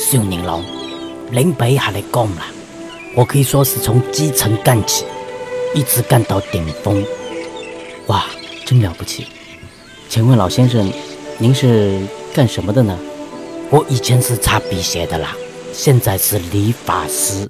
少年郎，林北还来讲啦，我可以说是从基层干起，一直干到顶峰。哇，真了不起！请问老先生，您是干什么的呢？我以前是擦皮鞋的啦，现在是理发师。